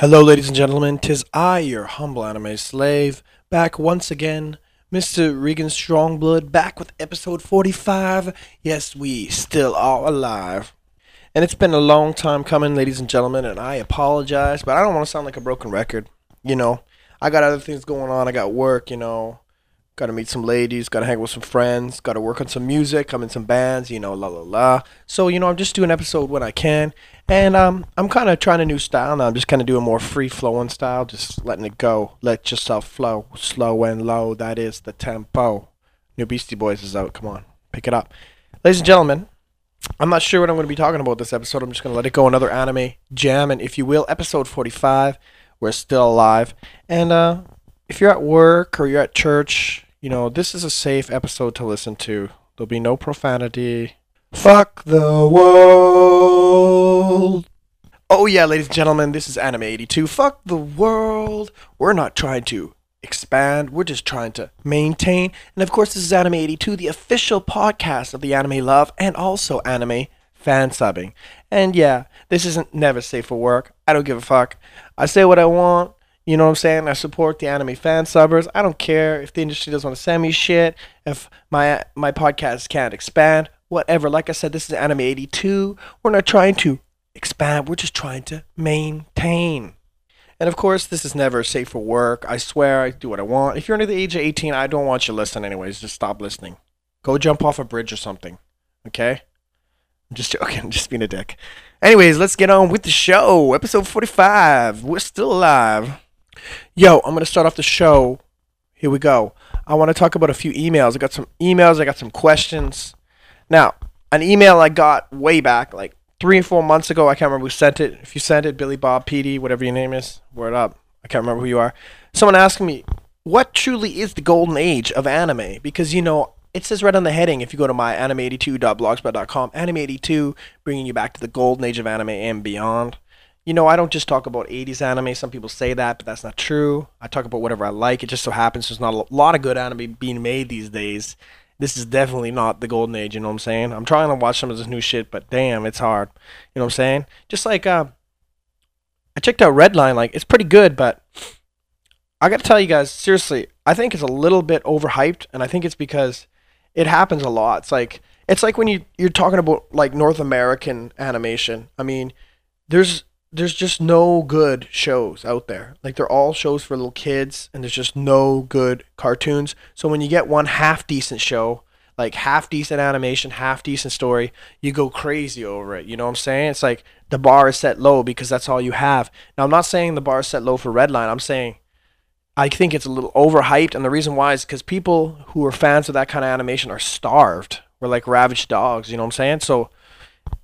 Hello, ladies and gentlemen. Tis I, your humble anime slave, back once again, Mr. Regan Strongblood, back with episode 45. Yes, we still are alive. And it's been a long time coming, ladies and gentlemen, and I apologize, but I don't want to sound like a broken record. You know, I got other things going on. I got work, you know, got to meet some ladies, got to hang with some friends, got to work on some music, I'm in some bands, you know, la la la. So, you know, I'm just doing episode when I can. And um, I'm kind of trying a new style now. I'm just kind of doing more free flowing style, just letting it go. Let yourself flow, slow and low. That is the tempo. New Beastie Boys is out. Come on, pick it up, ladies and gentlemen. I'm not sure what I'm going to be talking about this episode. I'm just going to let it go. Another anime jam, and if you will, episode 45. We're still alive, and uh, if you're at work or you're at church, you know this is a safe episode to listen to. There'll be no profanity. Fuck the world. Oh yeah, ladies and gentlemen, this is Anime 82. Fuck the world. We're not trying to expand, we're just trying to maintain. And of course, this is Anime 82, the official podcast of the anime love and also anime fan subbing. And yeah, this isn't never safe for work. I don't give a fuck. I say what I want. You know what I'm saying? I support the anime fan subbers. I don't care if the industry doesn't want to send me shit, if my my podcast can't expand whatever. Like I said, this is Anime 82. We're not trying to expand, we're just trying to maintain. And of course, this is never safe for work. I swear, I do what I want. If you're under the age of 18, I don't want you to listen anyways. Just stop listening. Go jump off a bridge or something. Okay? I'm just joking. I'm just being a dick. Anyways, let's get on with the show. Episode 45. We're still alive. Yo, I'm going to start off the show. Here we go. I want to talk about a few emails. I got some emails. I got some questions. Now, an email I got way back, like three or four months ago. I can't remember who sent it. If you sent it, Billy Bob PD, whatever your name is, word up. I can't remember who you are. Someone asking me, what truly is the golden age of anime? Because, you know, it says right on the heading if you go to my anime82.blogspot.com, anime82 bringing you back to the golden age of anime and beyond. You know, I don't just talk about 80s anime. Some people say that, but that's not true. I talk about whatever I like. It just so happens there's not a lot of good anime being made these days this is definitely not the golden age, you know what I'm saying? I'm trying to watch some of this new shit, but damn, it's hard. You know what I'm saying? Just like uh, I checked out Redline, like it's pretty good, but I gotta tell you guys, seriously, I think it's a little bit overhyped, and I think it's because it happens a lot. It's like it's like when you you're talking about like North American animation. I mean, there's there's just no good shows out there. Like they're all shows for little kids, and there's just no good cartoons. So when you get one half decent show, like half decent animation, half decent story, you go crazy over it. You know what I'm saying? It's like the bar is set low because that's all you have. Now I'm not saying the bar is set low for Redline. I'm saying I think it's a little overhyped, and the reason why is because people who are fans of that kind of animation are starved. We're like ravaged dogs. You know what I'm saying? So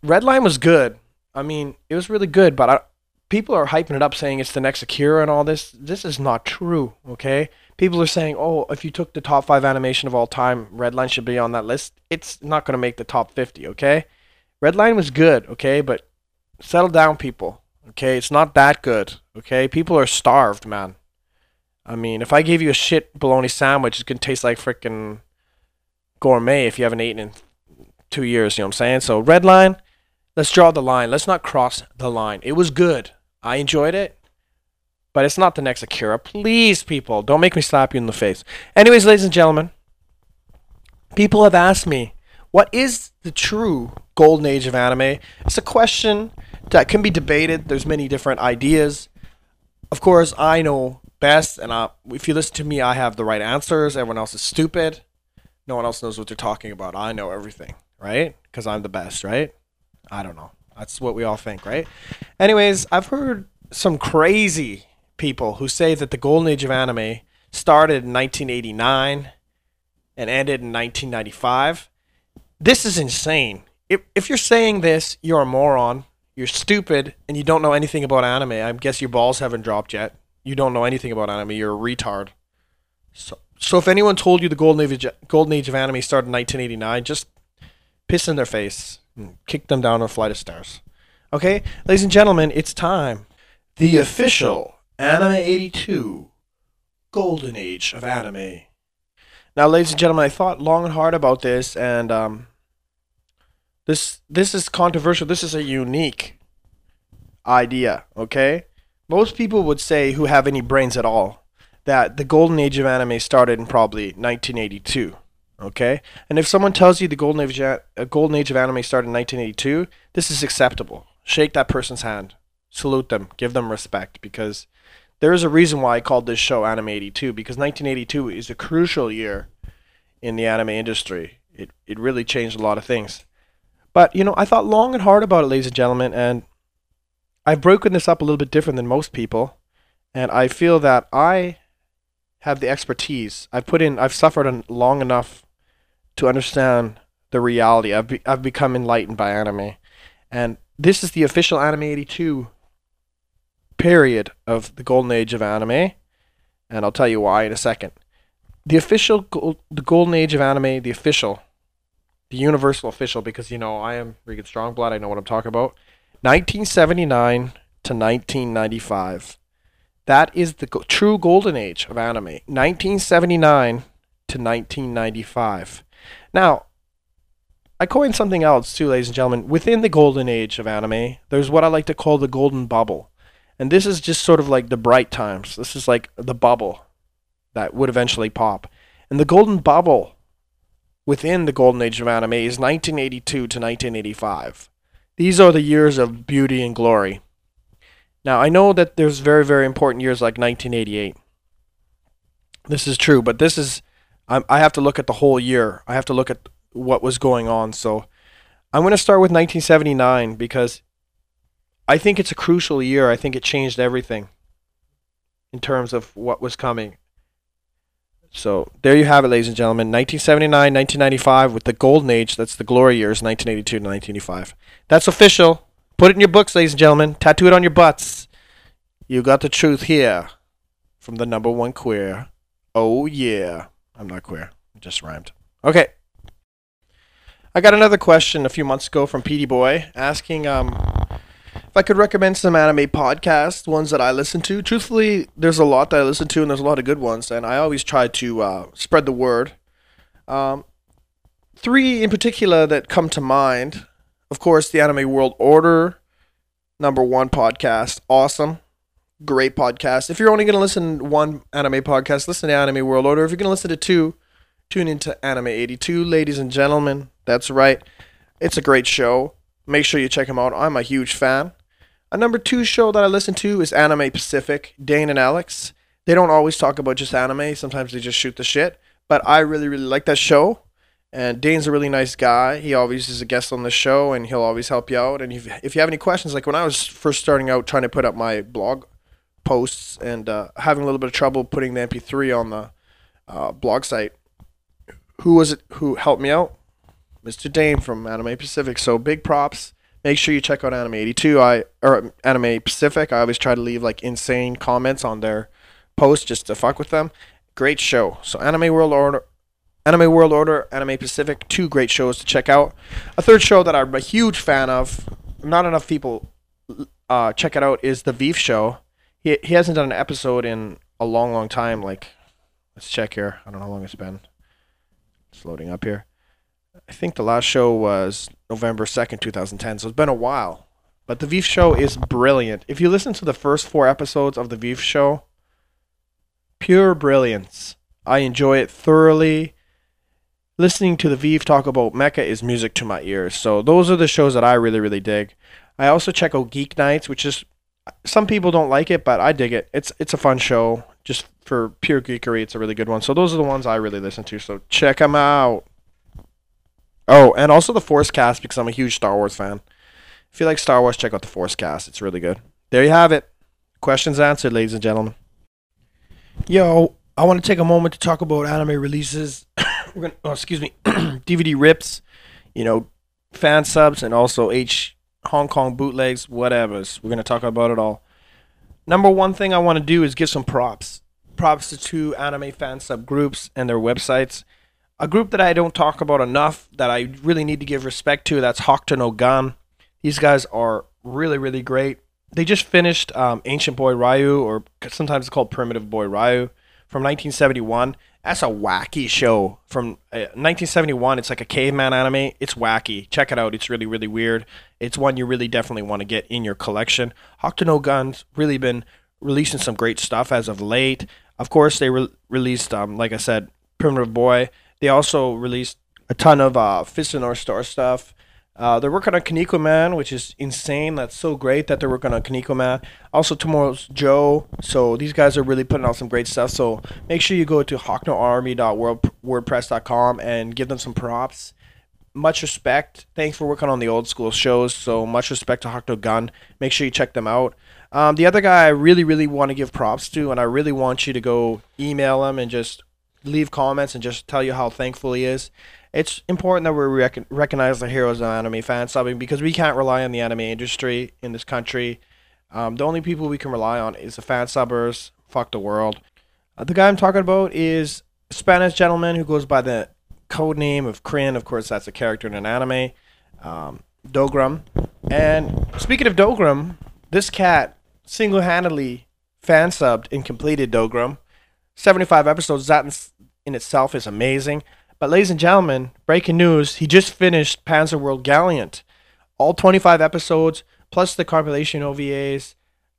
Redline was good I mean, it was really good, but I, people are hyping it up saying it's the next Akira and all this. This is not true, okay? People are saying, oh, if you took the top five animation of all time, Redline should be on that list. It's not going to make the top 50, okay? Redline was good, okay? But settle down, people, okay? It's not that good, okay? People are starved, man. I mean, if I gave you a shit bologna sandwich, it's going to taste like freaking gourmet if you haven't eaten in two years, you know what I'm saying? So, Redline let's draw the line. Let's not cross the line. It was good. I enjoyed it. But it's not the next Akira. Please, people, don't make me slap you in the face. Anyways, ladies and gentlemen, people have asked me, what is the true golden age of anime? It's a question that can be debated. There's many different ideas. Of course, I know best, and I, if you listen to me, I have the right answers. Everyone else is stupid. No one else knows what they're talking about. I know everything, right? Because I'm the best, right? I don't know. That's what we all think, right? Anyways, I've heard some crazy people who say that the golden age of anime started in 1989 and ended in 1995. This is insane. If, if you're saying this, you're a moron. You're stupid and you don't know anything about anime. I guess your balls haven't dropped yet. You don't know anything about anime. You're a retard. So, so if anyone told you the golden age, golden age of anime started in 1989, just piss in their face and kick them down a flight of stairs. Okay, ladies and gentlemen, it's time. The official Anime 82 Golden Age of Anime. Now, ladies and gentlemen, I thought long and hard about this, and um, this this is controversial. This is a unique idea. Okay, most people would say who have any brains at all that the golden age of anime started in probably 1982. Okay, and if someone tells you the golden age, a golden age of anime started in 1982, this is acceptable. Shake that person's hand, salute them, give them respect, because there is a reason why I called this show Anime 82 because 1982 is a crucial year in the anime industry. It it really changed a lot of things. But you know, I thought long and hard about it, ladies and gentlemen, and I've broken this up a little bit different than most people, and I feel that I have the expertise. I've put in, I've suffered long enough to understand the reality. I've be, I've become enlightened by anime, and this is the official Anime 82 period of the golden age of anime, and I'll tell you why in a second. The official, the golden age of anime, the official, the universal official, because you know I am Regan Strongblood, I know what I'm talking about 1979 to 1995. That is the go- true golden age of anime. 1979 to 1995. Now, I coined something else too, ladies and gentlemen. Within the golden age of anime, there's what I like to call the golden bubble. And this is just sort of like the bright times. This is like the bubble that would eventually pop. And the golden bubble within the golden age of anime is 1982 to 1985. These are the years of beauty and glory. Now, I know that there's very, very important years like 1988. This is true, but this is, I, I have to look at the whole year. I have to look at what was going on. So I'm going to start with 1979 because I think it's a crucial year. I think it changed everything in terms of what was coming. So there you have it, ladies and gentlemen. 1979, 1995 with the golden age. That's the glory years, 1982 to 1985. That's official. Put it in your books, ladies and gentlemen. Tattoo it on your butts. You got the truth here from the number one queer. Oh yeah. I'm not queer. It just rhymed. Okay. I got another question a few months ago from Petey Boy asking um if I could recommend some anime podcasts, ones that I listen to, truthfully, there's a lot that I listen to, and there's a lot of good ones, and I always try to uh, spread the word. Um, three in particular that come to mind, of course, the Anime World Order, number one podcast, awesome, great podcast. If you're only going to listen to one anime podcast, listen to Anime World Order. If you're going to listen to two, tune into Anime 82, ladies and gentlemen. That's right, it's a great show. Make sure you check them out. I'm a huge fan. A number two show that I listen to is Anime Pacific, Dane and Alex. They don't always talk about just anime, sometimes they just shoot the shit. But I really, really like that show. And Dane's a really nice guy. He always is a guest on the show and he'll always help you out. And if, if you have any questions, like when I was first starting out trying to put up my blog posts and uh, having a little bit of trouble putting the MP3 on the uh, blog site, who was it who helped me out? Mr. Dane from Anime Pacific. So big props make sure you check out Anime 82. I or Anime Pacific. I always try to leave like insane comments on their posts just to fuck with them. Great show. So Anime World Order, Anime World Order, Anime Pacific, two great shows to check out. A third show that I'm a huge fan of. Not enough people uh, check it out. Is the Veef Show. He he hasn't done an episode in a long, long time. Like, let's check here. I don't know how long it's been. It's loading up here. I think the last show was November 2nd, 2010, so it's been a while. But the Veef show is brilliant. If you listen to the first four episodes of the Veef show, pure brilliance. I enjoy it thoroughly. Listening to the Veef talk about mecha is music to my ears. So those are the shows that I really, really dig. I also check out Geek Nights, which is some people don't like it, but I dig it. It's it's a fun show. Just for pure geekery, it's a really good one. So those are the ones I really listen to. So check them out. Oh, and also the Force Cast because I'm a huge Star Wars fan. If you like Star Wars, check out the Force Cast. It's really good. There you have it. Questions answered, ladies and gentlemen. Yo, I want to take a moment to talk about anime releases. We're gonna, oh, excuse me, DVD rips, you know, fan subs, and also H Hong Kong bootlegs, whatever's. We're gonna talk about it all. Number one thing I want to do is give some props. Props to two anime fan sub groups and their websites a group that I don't talk about enough that I really need to give respect to. That's Hokuto no Gun. These guys are really, really great. They just finished um, Ancient Boy Ryu, or sometimes it's called Primitive Boy Ryu, from 1971, That's a wacky show from uh, 1971. It's like a caveman anime. It's wacky. Check it out. It's really, really weird. It's one you really definitely want to get in your collection. Hokuto no Gun's really been releasing some great stuff as of late. Of course, they re- released, um, like I said, Primitive Boy. They also released a ton of uh, Fist of North Star stuff. Uh, they're working on Kaneko Man, which is insane. That's so great that they're working on Kaneko Man. Also, Tomorrow's Joe. So these guys are really putting out some great stuff. So make sure you go to hawknoarmy.wordpress.com and give them some props. Much respect. Thanks for working on the old school shows. So much respect to Hokuto Gun. Make sure you check them out. Um, the other guy I really, really want to give props to, and I really want you to go email him and just leave comments and just tell you how thankful he is it's important that we rec- recognize the heroes of anime fan subbing because we can't rely on the anime industry in this country. Um, the only people we can rely on is the fan subbers. Fuck the world. Uh, the guy I'm talking about is a Spanish gentleman who goes by the code name of Kryn. Of course, that's a character in an anime. Um, Dougram. And speaking of Dougram, this cat single handedly fan subbed and completed Dougram. 75 episodes. That in, in itself is amazing. But, ladies and gentlemen, breaking news he just finished Panzer World Galient. All 25 episodes, plus the compilation OVAs,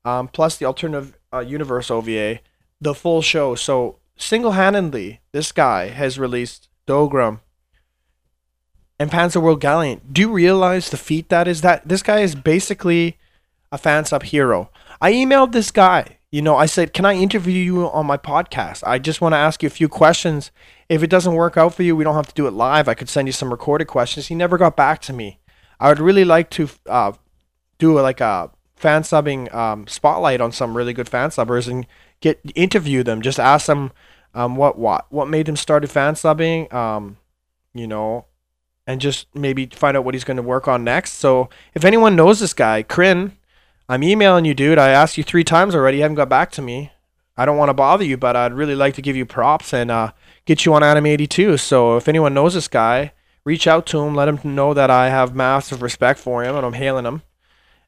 um, plus the alternative uh, universe OVA, the full show. So, single handedly, this guy has released Dougram and Panzer World Galient. Do you realize the feat that is? That this guy is basically a fan sub hero. I emailed this guy you know, I said, Can I interview you on my podcast? I just want to ask you a few questions. If it doesn't work out for you, we don't have to do it live. I could send you some recorded questions. He never got back to me. I would really like to uh, do a, like a fan subbing um, spotlight on some really good fan subbers and get interview them. Just ask them um, what what what made them started fan subbing. Um, you know, and just maybe find out what he's going to work on next. So if anyone knows this guy, Krin, I'm emailing you, dude. I asked you three times already. You haven't got back to me. I don't want to bother you, but I'd really like to give you props and uh, get you on Anime 82. So if anyone knows this guy, reach out to him. Let him know that I have massive respect for him and I'm hailing him.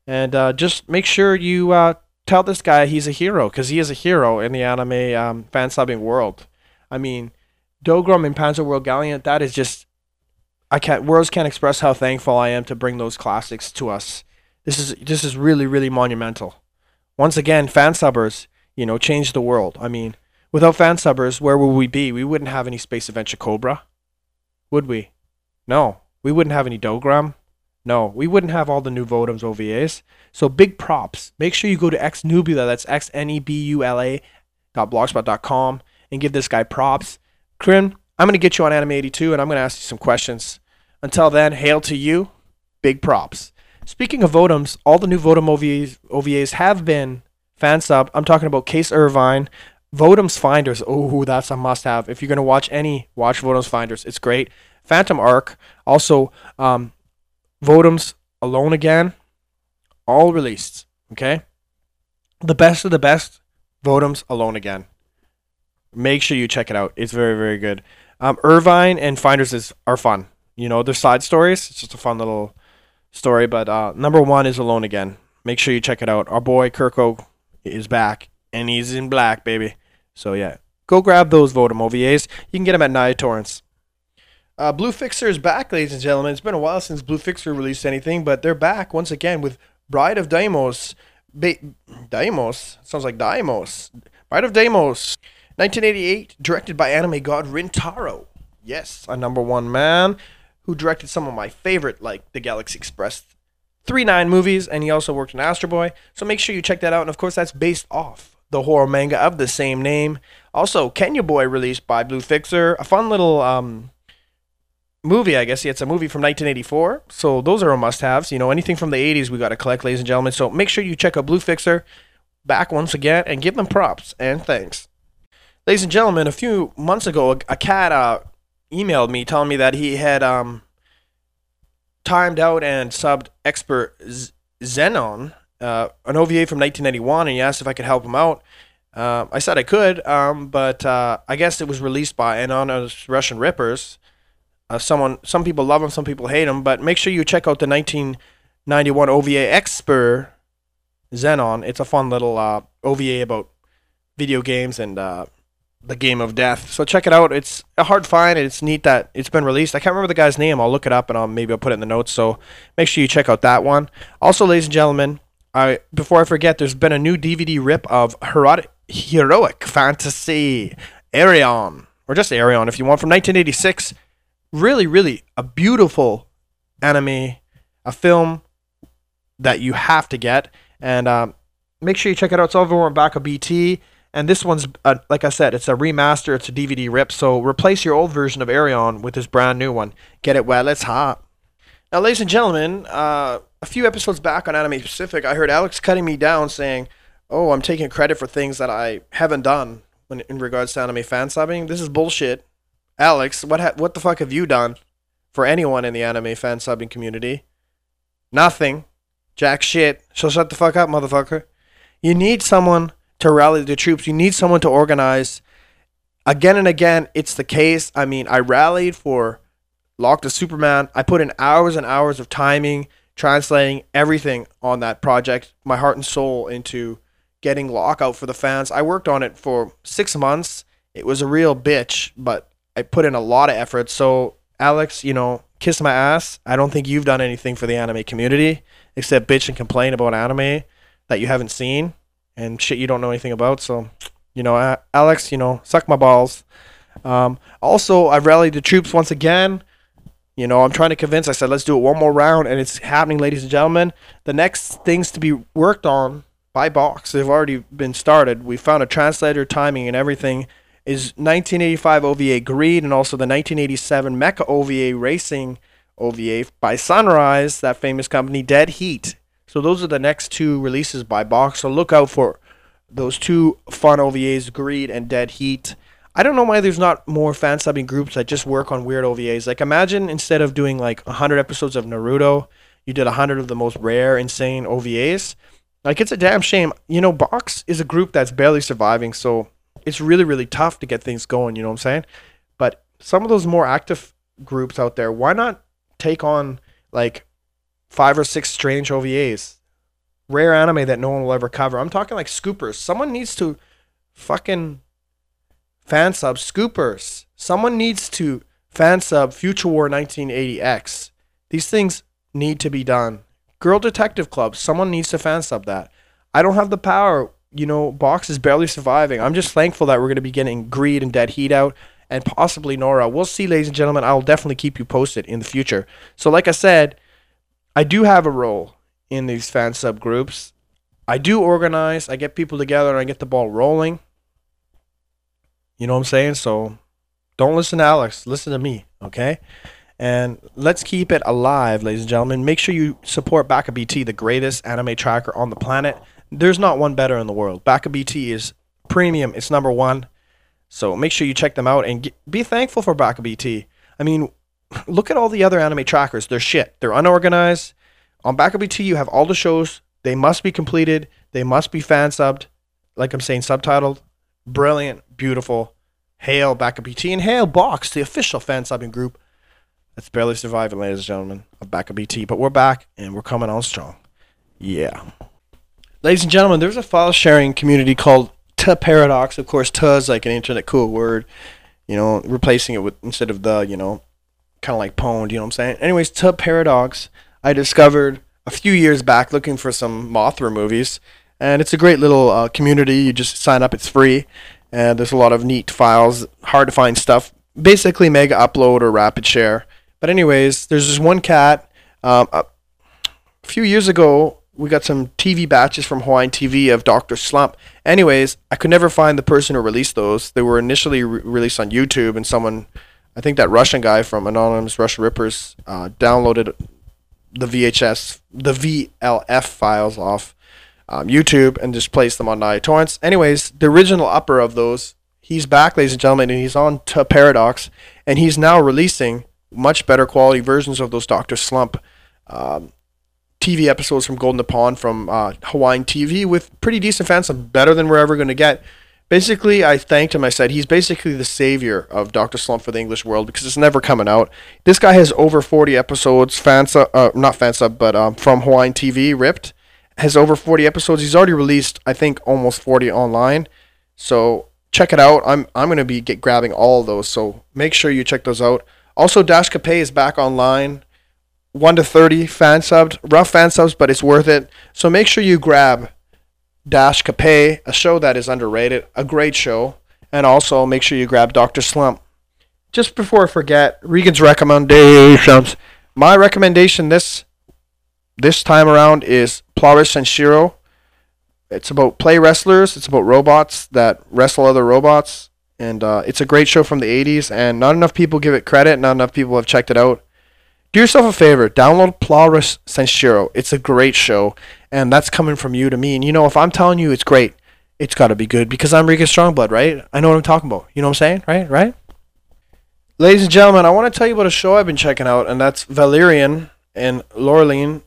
And uh, just make sure you uh, tell this guy he's a hero because he is a hero in the anime um, fan subbing world. I mean, Dougram and Panzer World Galient, that is just I can't words can't express how thankful I am to bring those classics to us this is this is really really monumental. Once again, fan subbers, you know, changed the world. I mean, without fan subbers, where would we be? We wouldn't have any Space Adventure Cobra, would we? No, we wouldn't have any Dougram. No, we wouldn't have all the new Votoms OVAs. So big props. Make sure you go to xnebula. that's X N E B U L A blogspot.com and give this guy props. Krin, I'm to get you on Anime 82 and I'm to ask you some questions. Until then, hail to you. Big props. Speaking of Votoms, all the new Votoms OVAs, OVAs have been fan sub. I'm talking about Case Irvine, Votoms Finders. Oh, that's a must have. If you're going to watch any, watch Votoms Finders. It's great. Phantom Arc, also um, Votoms Alone Again, all released. Okay? The best of the best, Votoms Alone Again. Make sure you check it out. It's very, very good. Um, Irvine and Finders is are fun. You know, they're side stories. It's just a fun little story. But uh, number one is Alone Again. Make sure you check it out. Our boy Chirico is back, and he's in black, baby. So yeah, go grab those Votoms OVAs. You can get them at Nyaa Torrents. Uh, Blue Fixer is back, ladies and gentlemen. It's been a while since Blue Fixer released anything, but they're back once again with Bride of Deimos. Ba- Deimos? Sounds like Deimos. Bride of Deimos. 1988, directed by anime god Rintaro. Yes, a number one man who directed some of my favorite, like The Galaxy Express, three nine movies, and he also worked in Astro Boy. So make sure you check that out. And of course, that's based off the horror manga of the same name. Also, Kenya Boy released by Blue Fixer, a fun little um, movie, I guess. Yeah, It's a movie from 1984. So those are a must-haves. You know, anything from the 80s we got to collect, ladies and gentlemen. So make sure you check out Blue Fixer back once again and give them props and thanks. Ladies and gentlemen, a few months ago, a, a cat uh, emailed me telling me that he had um, timed out and subbed expert Z- Zenon, uh, an OVA from 1991, and he asked if I could help him out. Uh, I said I could, um, but uh, I guess it was released by Anonymous Russian Rippers. Uh, someone, some people love him, some people hate him, but make sure you check out the 1991 OVA Expert Zenon. It's a fun little uh, OVA about video games and uh, the Game of Death. So check it out. It's a hard find. It's neat that it's been released. I can't remember the guy's name. I'll look it up and I'll maybe I'll put it in the notes. So make sure you check out that one. Also, ladies and gentlemen, I before I forget, there's been a new DVD rip of heroic, heroic fantasy Arion or just Arion if you want from 1986. Really, really a beautiful anime, a film that you have to get. And um, make sure you check it out. It's over on Baka BT. And this one's, uh, like I said, it's a remaster. It's a DVD rip. So replace your old version of Arion with this brand new one. Get it while it's hot. Now, ladies and gentlemen, uh, a few episodes back on Anime Pacific, I heard Alex cutting me down saying, "Oh, I'm taking credit for things that I haven't done when in regards to anime fan subbing. This is bullshit." Alex, what ha- what the fuck have you done for anyone in the anime fan subbing community? Nothing. Jack shit. So shut the fuck up, motherfucker. You need someone to rally the troops. You need someone to organize. Again and again, it's the case. I mean, I rallied for Locke the Superman. I put in hours and hours of timing, translating everything on that project, my heart and soul into getting Locke out for the fans. I worked on it for six months. It was a real bitch, but I put in a lot of effort. So, Alex, you know, kiss my ass. I don't think you've done anything for the anime community except bitch and complain about anime that you haven't seen and shit you don't know anything about. So, you know, Alex, you know, suck my balls. Um, also, I've rallied the troops once again. You know, I'm trying to convince. I said, let's do it one more round, and it's happening, ladies and gentlemen. The next things to be worked on by Box, they've already been started. We found a translator, timing, and everything. Is 1985 OVA Greed, and also the 1987 Mecha OVA Racing OVA by Sunrise, that famous company, Dead Heat. So those are the next two releases by Box. So look out for those two fun OVAs, Greed and Dead Heat. I don't know why there's not more fan subbing groups that just work on weird OVAs. Like imagine instead of doing like 100 episodes of Naruto, you did 100 of the most rare, insane OVAs. Like it's a damn shame. You know, Box is a group that's barely surviving, so it's really really tough to get things going, you know what I'm saying? But some of those more active groups out there, why not take on like five or six strange OVAs. Rare anime that no one will ever cover. I'm talking like scoopers. Someone needs to fucking fan sub scoopers. Someone needs to fan sub Future War 1980X. These things need to be done. Girl Detective Club, someone needs to fan sub that. I don't have the power. You know, Box is barely surviving. I'm just thankful that we're going to be getting Greed and Dead Heat out and possibly Nora. We'll see, ladies and gentlemen. I'll definitely keep you posted in the future. So, like I said, I do have a role in these fan subgroups. I do organize. I get people together and I get the ball rolling. You know what I'm saying? So don't listen to Alex. Listen to me, okay? And let's keep it alive, ladies and gentlemen. Make sure you support Baka BT, the greatest anime tracker on the planet. There's not one better in the world. Baka BT is premium. It's number one. So make sure you check them out and get, be thankful for Baka BT. I mean, look at all the other anime trackers. They're shit. They're unorganized. On BT, you have all the shows. They must be completed. They must be fan subbed. Like I'm saying, subtitled. Brilliant, beautiful. Hail BT and hail Box, the official fan subbing group that's barely surviving, ladies and gentlemen, of BT. But we're back and we're coming on strong. Yeah. Ladies and gentlemen, there's a file sharing community called Teh Paradox. Of course, T is like an internet cool word, you know, replacing it with instead of the, you know, kind of like pwned, you know what I'm saying? Anyways, Teh Paradox, I discovered a few years back looking for some Mothra movies, and it's a great little uh, community. You just sign up, it's free, and there's a lot of neat files, hard to find stuff. Basically, mega upload or rapid share. But anyways, there's this one cat. Um, a few years ago, we got some TV batches from Hawaiian TV of Doctor Slump. Anyways, I could never find the person who released those. They were initially re- released on YouTube, and someone I think that Russian guy from Anonymous Russian Rippers uh, downloaded the VHS, the VLF files off um, YouTube and just placed them on Nyaa torrents. Anyways, the original upper of those, he's back, ladies and gentlemen, and he's on to Paradox, and he's now releasing much better quality versions of those Doctor Slump um, TV episodes from Golden Pond from uh, Hawaiian TV with pretty decent fans, better than we're ever going to get basically I thanked him. I said he's basically the savior of Doctor Slump for the English world because it's never coming out. This guy has over 40 episodes, fansa, uh, not fansa, but um, from Hawaiian TV, ripped has over 40 episodes. He's already released, I think, almost 40 online. So check it out. I'm I'm gonna be get grabbing all those, so make sure you check those out. Also, Dash Kappei is back online. One to thirty fan subbed, rough fan subs, but it's worth it. So make sure you grab Dash Kappei, a show that is underrated, a great show, and also make sure you grab Doctor Slump. Just before I forget, Regan's recommendations. My recommendation this this time around is Plawres Sanshiro. It's about play wrestlers. It's about robots that wrestle other robots, and uh, it's a great show from the '80s. And not enough people give it credit. Not enough people have checked it out. Do yourself a favor. Download Plawres Sanshiro. It's a great show, and that's coming from you to me. And you know, if I'm telling you it's great, it's got to be good because I'm Regan Strongblood, right? I know what I'm talking about. You know what I'm saying, right? Right? Ladies and gentlemen, I want to tell you about a show I've been checking out, and that's Valerian and Laureline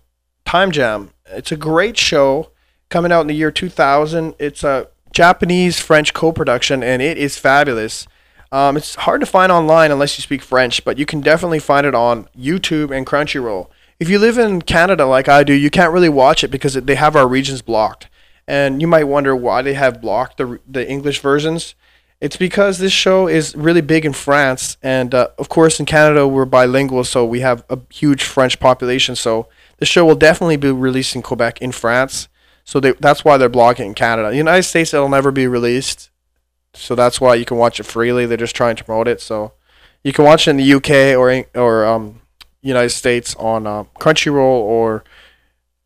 Time Jam. It's a great show coming out in the year 2000. It's a Japanese French co production, and it is fabulous. Um, it's hard to find online unless you speak French, but you can definitely find it on YouTube and Crunchyroll. If you live in Canada like I do, you can't really watch it because they have our regions blocked. And you might wonder why they have blocked the, the English versions. It's because this show is really big in France, and uh, of course in Canada we're bilingual, so we have a huge French population. So the show will definitely be released in Quebec in France. So they, that's why they're blocking in Canada. In the United States it'll never be released, so that's why you can watch it freely. They're just trying to promote it, so you can watch it in the UK or or um, United States on uh, Crunchyroll or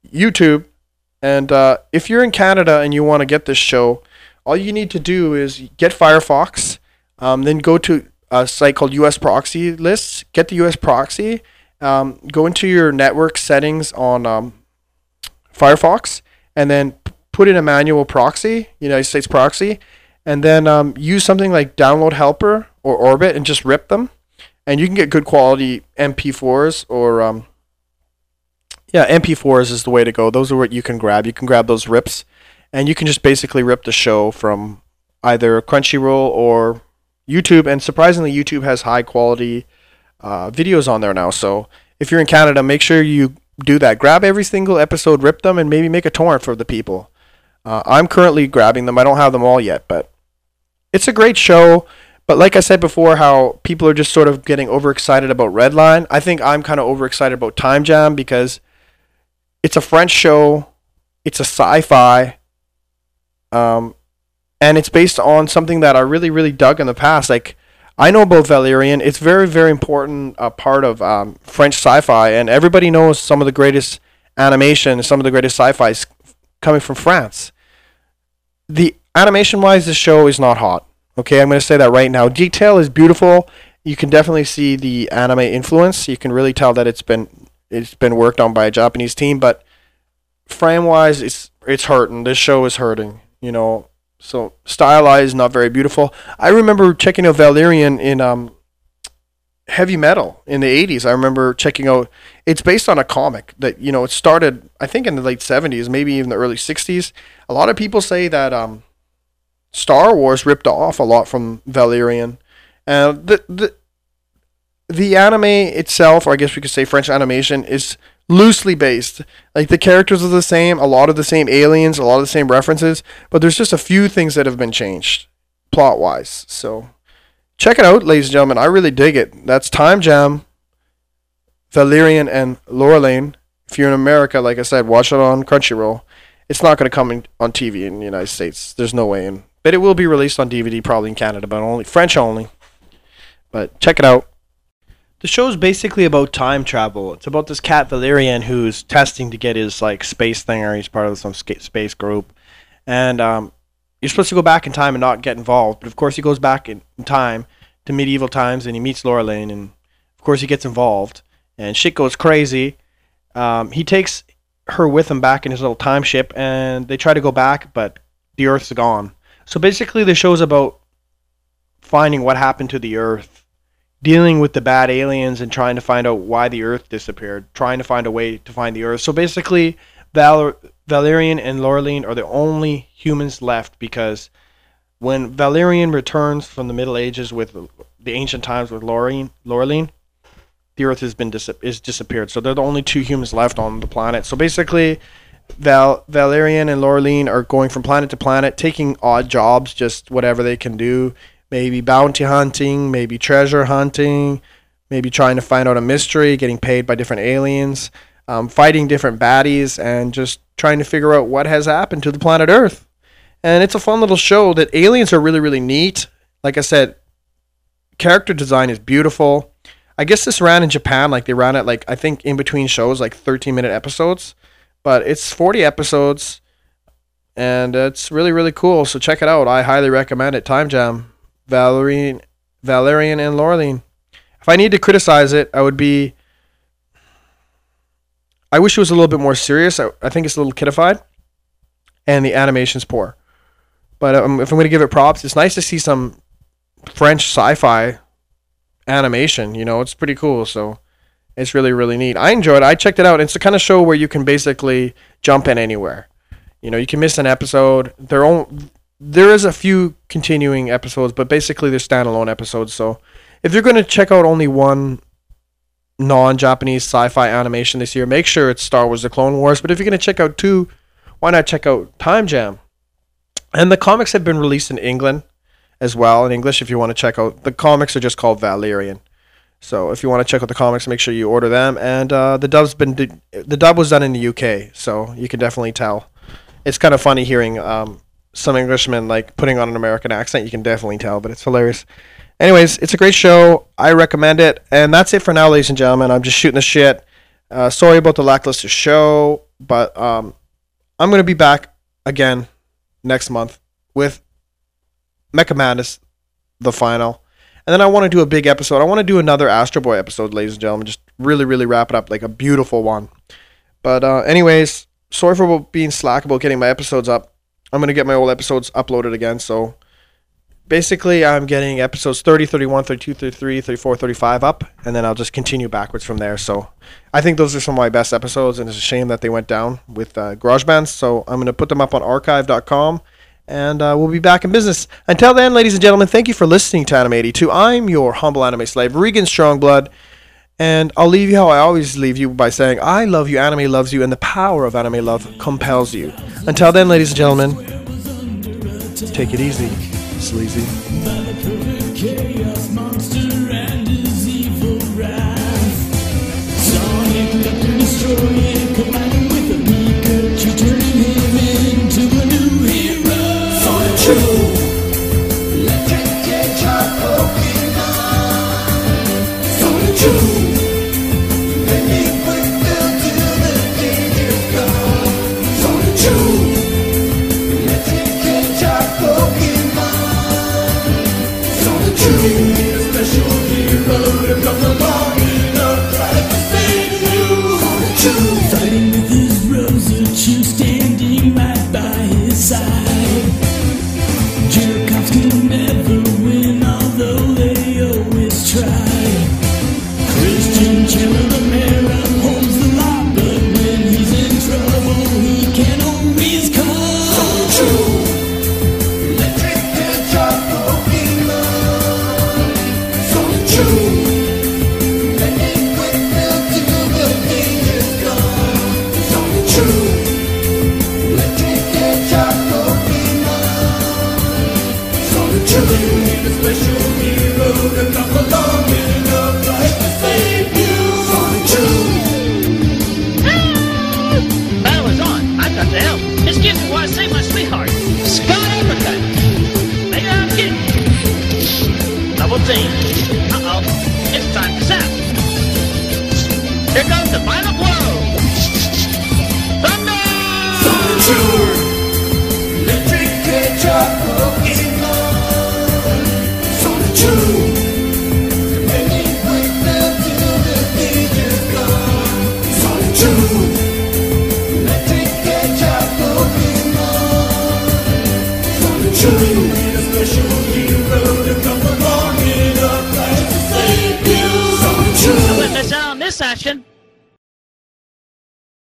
YouTube. And uh, if you're in Canada and you want to get this show all you need to do is get Firefox, um, then go to a site called US Proxy Lists, get the US Proxy, um, go into your network settings on um, Firefox, and then put in a manual proxy, United States proxy, and then um, use something like Download Helper or Orbit and just rip them. And you can get good quality MP4s or um, yeah, MP4s is the way to go. Those are what you can grab. You can grab those rips and you can just basically rip the show from either Crunchyroll or YouTube. And surprisingly, YouTube has high quality uh, videos on there now. So if you're in Canada, make sure you do that. Grab every single episode, rip them, and maybe make a torrent for the people. Uh, I'm currently grabbing them. I don't have them all yet, but it's a great show. But like I said before, how people are just sort of getting overexcited about Redline. I think I'm kind of overexcited about Time Jam because it's a French show, it's a sci-fi, um, and it's based on something that I really, really dug in the past. Like, I know about Valerian. It's very, very important uh, part of um, French sci-fi, and everybody knows some of the greatest animation, some of the greatest sci-fi coming from France. The animation-wise, the show is not hot. Okay, I'm going to say that right now. Detail is beautiful. You can definitely see the anime influence. You can really tell that it's been it's been worked on by a Japanese team, but frame-wise, it's it's hurting. This show is hurting you know. So stylized, not very beautiful. I remember checking out Valerian in um, heavy metal in the 80s. I remember checking out. It's based on a comic that you know it started, I think, in the late 70s, maybe even the early 60s. A lot of people say that um, Star Wars ripped off a lot from Valerian, and uh, the the the anime itself, or I guess we could say French animation, is loosely based. Like the characters are the same, a lot of the same aliens, a lot of the same references, but there's just a few things that have been changed plot wise. So check it out, ladies and gentlemen. I really dig it. That's Time Jam, Valerian, and Laureline. If you're in America, like I said, watch it on Crunchyroll. It's not going to come in, on TV in the United States. There's no way. In, but it will be released on DVD probably in Canada, but only French only. But check it out. The show's basically about time travel. It's about this cat Valerian who's testing to get his like space thing, or he's part of some space group, and um, you're supposed to go back in time and not get involved. But of course, he goes back in, time to medieval times, and he meets Laureline, and of course, he gets involved, and shit goes crazy. Um, he takes her with him back in his little time ship, and they try to go back, but the Earth's gone. So basically, the show's about finding what happened to the Earth dealing with the bad aliens and trying to find out why the Earth disappeared, trying to find a way to find the Earth. So basically, Val- Valerian and Laureline are the only humans left because when Valerian returns from the Middle Ages with the ancient times with Laureline the Earth has been dis- is disappeared. So they're the only two humans left on the planet. So basically, Val Valerian and Laureline are going from planet to planet, taking odd jobs, just whatever they can do. Maybe bounty hunting, maybe treasure hunting, maybe trying to find out a mystery, getting paid by different aliens, um, fighting different baddies, and just trying to figure out what has happened to the planet Earth. And it's a fun little show that aliens are really, really neat. Like I said, character design is beautiful. I guess this ran in Japan, like they ran it like I think in between shows, like 13 minute episodes, but it's 40 episodes, and it's really really cool. So check it out. I highly recommend it. Time Jam, Valerian, Valerian and Laureline. If I need to criticize it, I would be. I wish it was a little bit more serious. I, I think it's a little kidified, and the animation's poor. But um, if I'm going to give it props, it's nice to see some French sci-fi animation. You know, it's pretty cool. So it's really really neat. I enjoyed it. I checked it out. It's the kind of show where you can basically jump in anywhere. You know, you can miss an episode. There there is a few continuing episodes, but basically they're standalone episodes. So if you're going to check out only one non-Japanese sci-fi animation this year, make sure it's Star Wars: The Clone Wars. But if you're going to check out two, why not check out Time Jam? And the comics have been released in England as well in English. If you want to check out the comics, are just called Valerian. So if you want to check out the comics, make sure you order them. And uh, the dub's been the dub was done in the UK, so you can definitely tell. It's kind of funny hearing um, some Englishmen like putting on an American accent. You can definitely tell, but it's hilarious. Anyways, it's a great show. I recommend it. And that's it for now, ladies and gentlemen. I'm just shooting the shit. Uh, sorry about the lackluster show, but um, I'm gonna be back again next month with Mecha Madness, the final. And then I want to do a big episode. I want to do another Astro Boy episode, ladies and gentlemen. Just really, really wrap it up like a beautiful one. But, uh, anyways, sorry for being slack about getting my episodes up. I'm going to get my old episodes uploaded again. So basically, I'm getting episodes 30, 31, 32, 33, 34, 35 up. And then I'll just continue backwards from there. So I think those are some of my best episodes. And it's a shame that they went down with uh, GarageBand. So I'm going to put them up on archive.com and uh, we'll be back in business. Until then, ladies and gentlemen, thank you for listening to Anime 82. I'm your humble anime slave, Regan Strongblood, and I'll leave you how I always leave you by saying, I love you, anime loves you, and the power of anime love compels you. Until then, ladies and gentlemen, take it easy, sleazy.